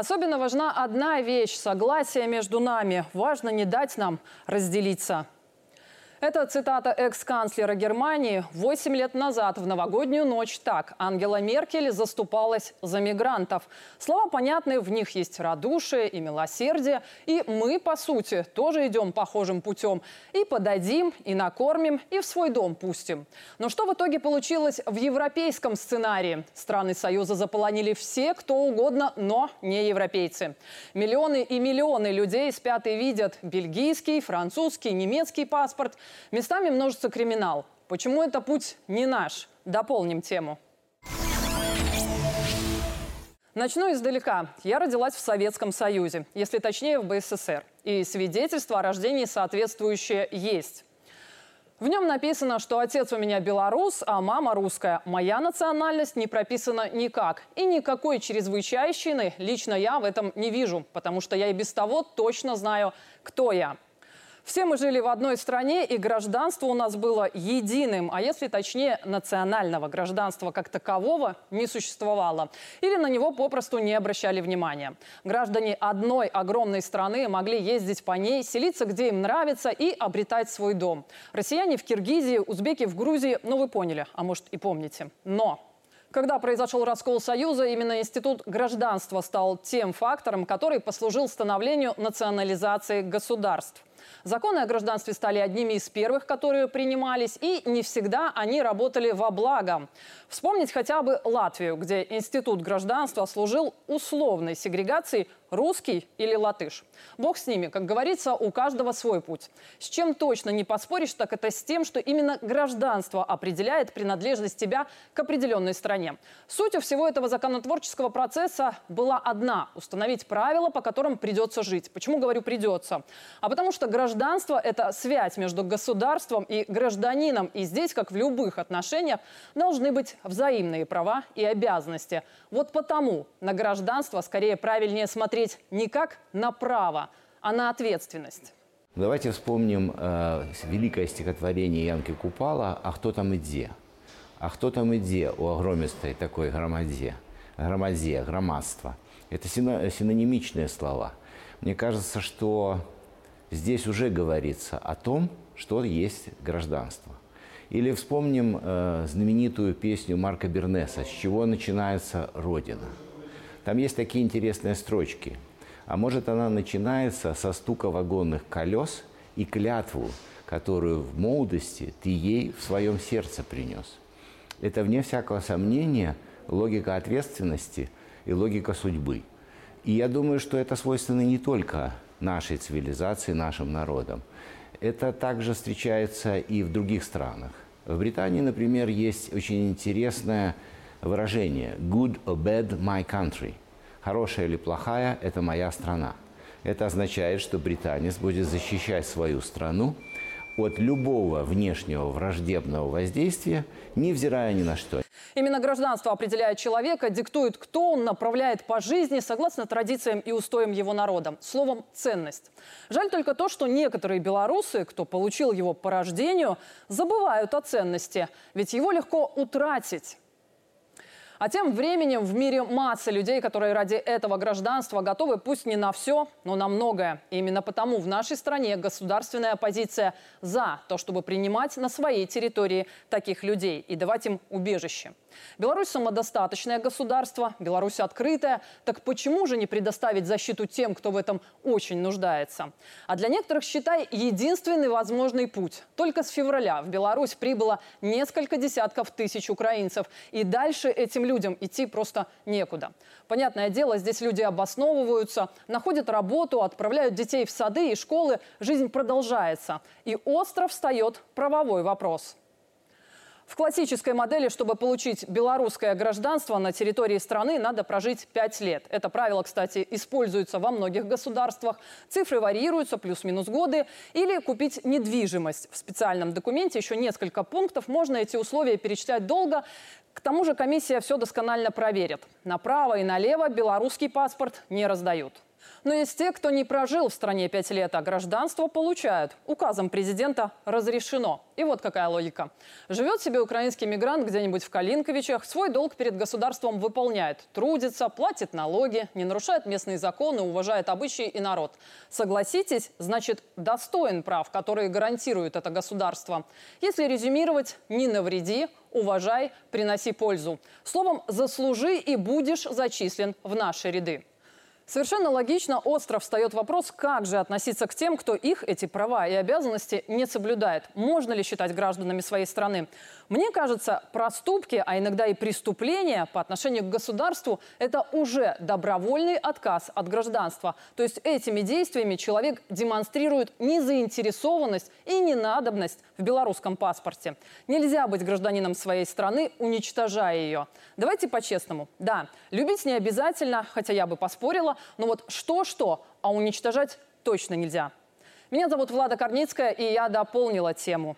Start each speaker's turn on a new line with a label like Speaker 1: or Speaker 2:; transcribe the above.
Speaker 1: Особенно важна одна вещь – согласие между нами. Важно не дать нам разделиться. Это цитата экс-канцлера Германии. Восемь лет назад в новогоднюю ночь так Ангела Меркель заступалась за мигрантов. Слова понятны, в них есть радушие и милосердие. И мы, по сути, тоже идем похожим путем. И подадим, и накормим, и в свой дом пустим. Но что в итоге получилось в европейском сценарии? Страны Союза заполонили все, кто угодно, но не европейцы. Миллионы и миллионы людей спят и видят бельгийский, французский, немецкий паспорт – Местами множится криминал. Почему это путь не наш? Дополним тему. Начну издалека. Я родилась в Советском Союзе, если точнее в БССР. И свидетельство о рождении соответствующее есть. В нем написано, что отец у меня белорус, а мама русская. Моя национальность не прописана никак. И никакой чрезвычайщины лично я в этом не вижу, потому что я и без того точно знаю, кто я. Все мы жили в одной стране, и гражданство у нас было единым, а если точнее, национального гражданства как такового не существовало. Или на него попросту не обращали внимания. Граждане одной огромной страны могли ездить по ней, селиться где им нравится и обретать свой дом. Россияне в Киргизии, узбеки в Грузии, ну вы поняли, а может и помните. Но когда произошел раскол Союза, именно Институт гражданства стал тем фактором, который послужил становлению национализации государств. Законы о гражданстве стали одними из первых, которые принимались, и не всегда они работали во благо. Вспомнить хотя бы Латвию, где институт гражданства служил условной сегрегацией русский или латыш. Бог с ними, как говорится, у каждого свой путь. С чем точно не поспоришь, так это с тем, что именно гражданство определяет принадлежность тебя к определенной стране. Суть всего этого законотворческого процесса была одна – установить правила, по которым придется жить. Почему говорю «придется»? А потому что гражданство – это связь между государством и гражданином. И здесь, как в любых отношениях, должны быть взаимные права и обязанности. Вот потому на гражданство скорее правильнее смотреть не как на право, а на ответственность.
Speaker 2: Давайте вспомним э, великое стихотворение Янки Купала «А кто там и где?». «А кто там и где?» у огромистой такой громаде, громаде, громадства. Это синонимичные слова. Мне кажется, что здесь уже говорится о том, что есть гражданство. Или вспомним э, знаменитую песню Марка Бернеса «С чего начинается Родина?». Там есть такие интересные строчки. А может, она начинается со стука вагонных колес и клятву, которую в молодости ты ей в своем сердце принес. Это, вне всякого сомнения, логика ответственности и логика судьбы. И я думаю, что это свойственно не только нашей цивилизации, нашим народам. Это также встречается и в других странах. В Британии, например, есть очень интересное выражение «good or bad my country». Хорошая или плохая – это моя страна. Это означает, что британец будет защищать свою страну от любого внешнего враждебного воздействия, невзирая ни на что.
Speaker 1: Именно гражданство определяет человека, диктует, кто он, направляет по жизни согласно традициям и устоям его народа. Словом, ценность. Жаль только то, что некоторые белорусы, кто получил его по рождению, забывают о ценности. Ведь его легко утратить. А тем временем в мире масса людей, которые ради этого гражданства готовы пусть не на все, но на многое. И именно потому в нашей стране государственная позиция за то, чтобы принимать на своей территории таких людей и давать им убежище. Беларусь самодостаточное государство, Беларусь открытая. Так почему же не предоставить защиту тем, кто в этом очень нуждается? А для некоторых, считай, единственный возможный путь. Только с февраля в Беларусь прибыло несколько десятков тысяч украинцев. И дальше этим людям идти просто некуда. Понятное дело, здесь люди обосновываются, находят работу, отправляют детей в сады и школы. Жизнь продолжается. И остро встает правовой вопрос – в классической модели, чтобы получить белорусское гражданство на территории страны, надо прожить 5 лет. Это правило, кстати, используется во многих государствах. Цифры варьируются, плюс-минус годы. Или купить недвижимость. В специальном документе еще несколько пунктов. Можно эти условия перечислять долго. К тому же комиссия все досконально проверит. Направо и налево белорусский паспорт не раздают. Но есть те, кто не прожил в стране пять лет, а гражданство получают. Указом президента разрешено. И вот какая логика. Живет себе украинский мигрант где-нибудь в Калинковичах, свой долг перед государством выполняет. Трудится, платит налоги, не нарушает местные законы, уважает обычаи и народ. Согласитесь, значит, достоин прав, которые гарантирует это государство. Если резюмировать, не навреди, уважай, приноси пользу. Словом, заслужи и будешь зачислен в наши ряды. Совершенно логично остро встает вопрос, как же относиться к тем, кто их, эти права и обязанности не соблюдает. Можно ли считать гражданами своей страны? Мне кажется, проступки, а иногда и преступления по отношению к государству – это уже добровольный отказ от гражданства. То есть этими действиями человек демонстрирует незаинтересованность и ненадобность в белорусском паспорте. Нельзя быть гражданином своей страны, уничтожая ее. Давайте по-честному. Да, любить не обязательно, хотя я бы поспорила, но вот что-что, а уничтожать точно нельзя. Меня зовут Влада Корницкая, и я дополнила тему.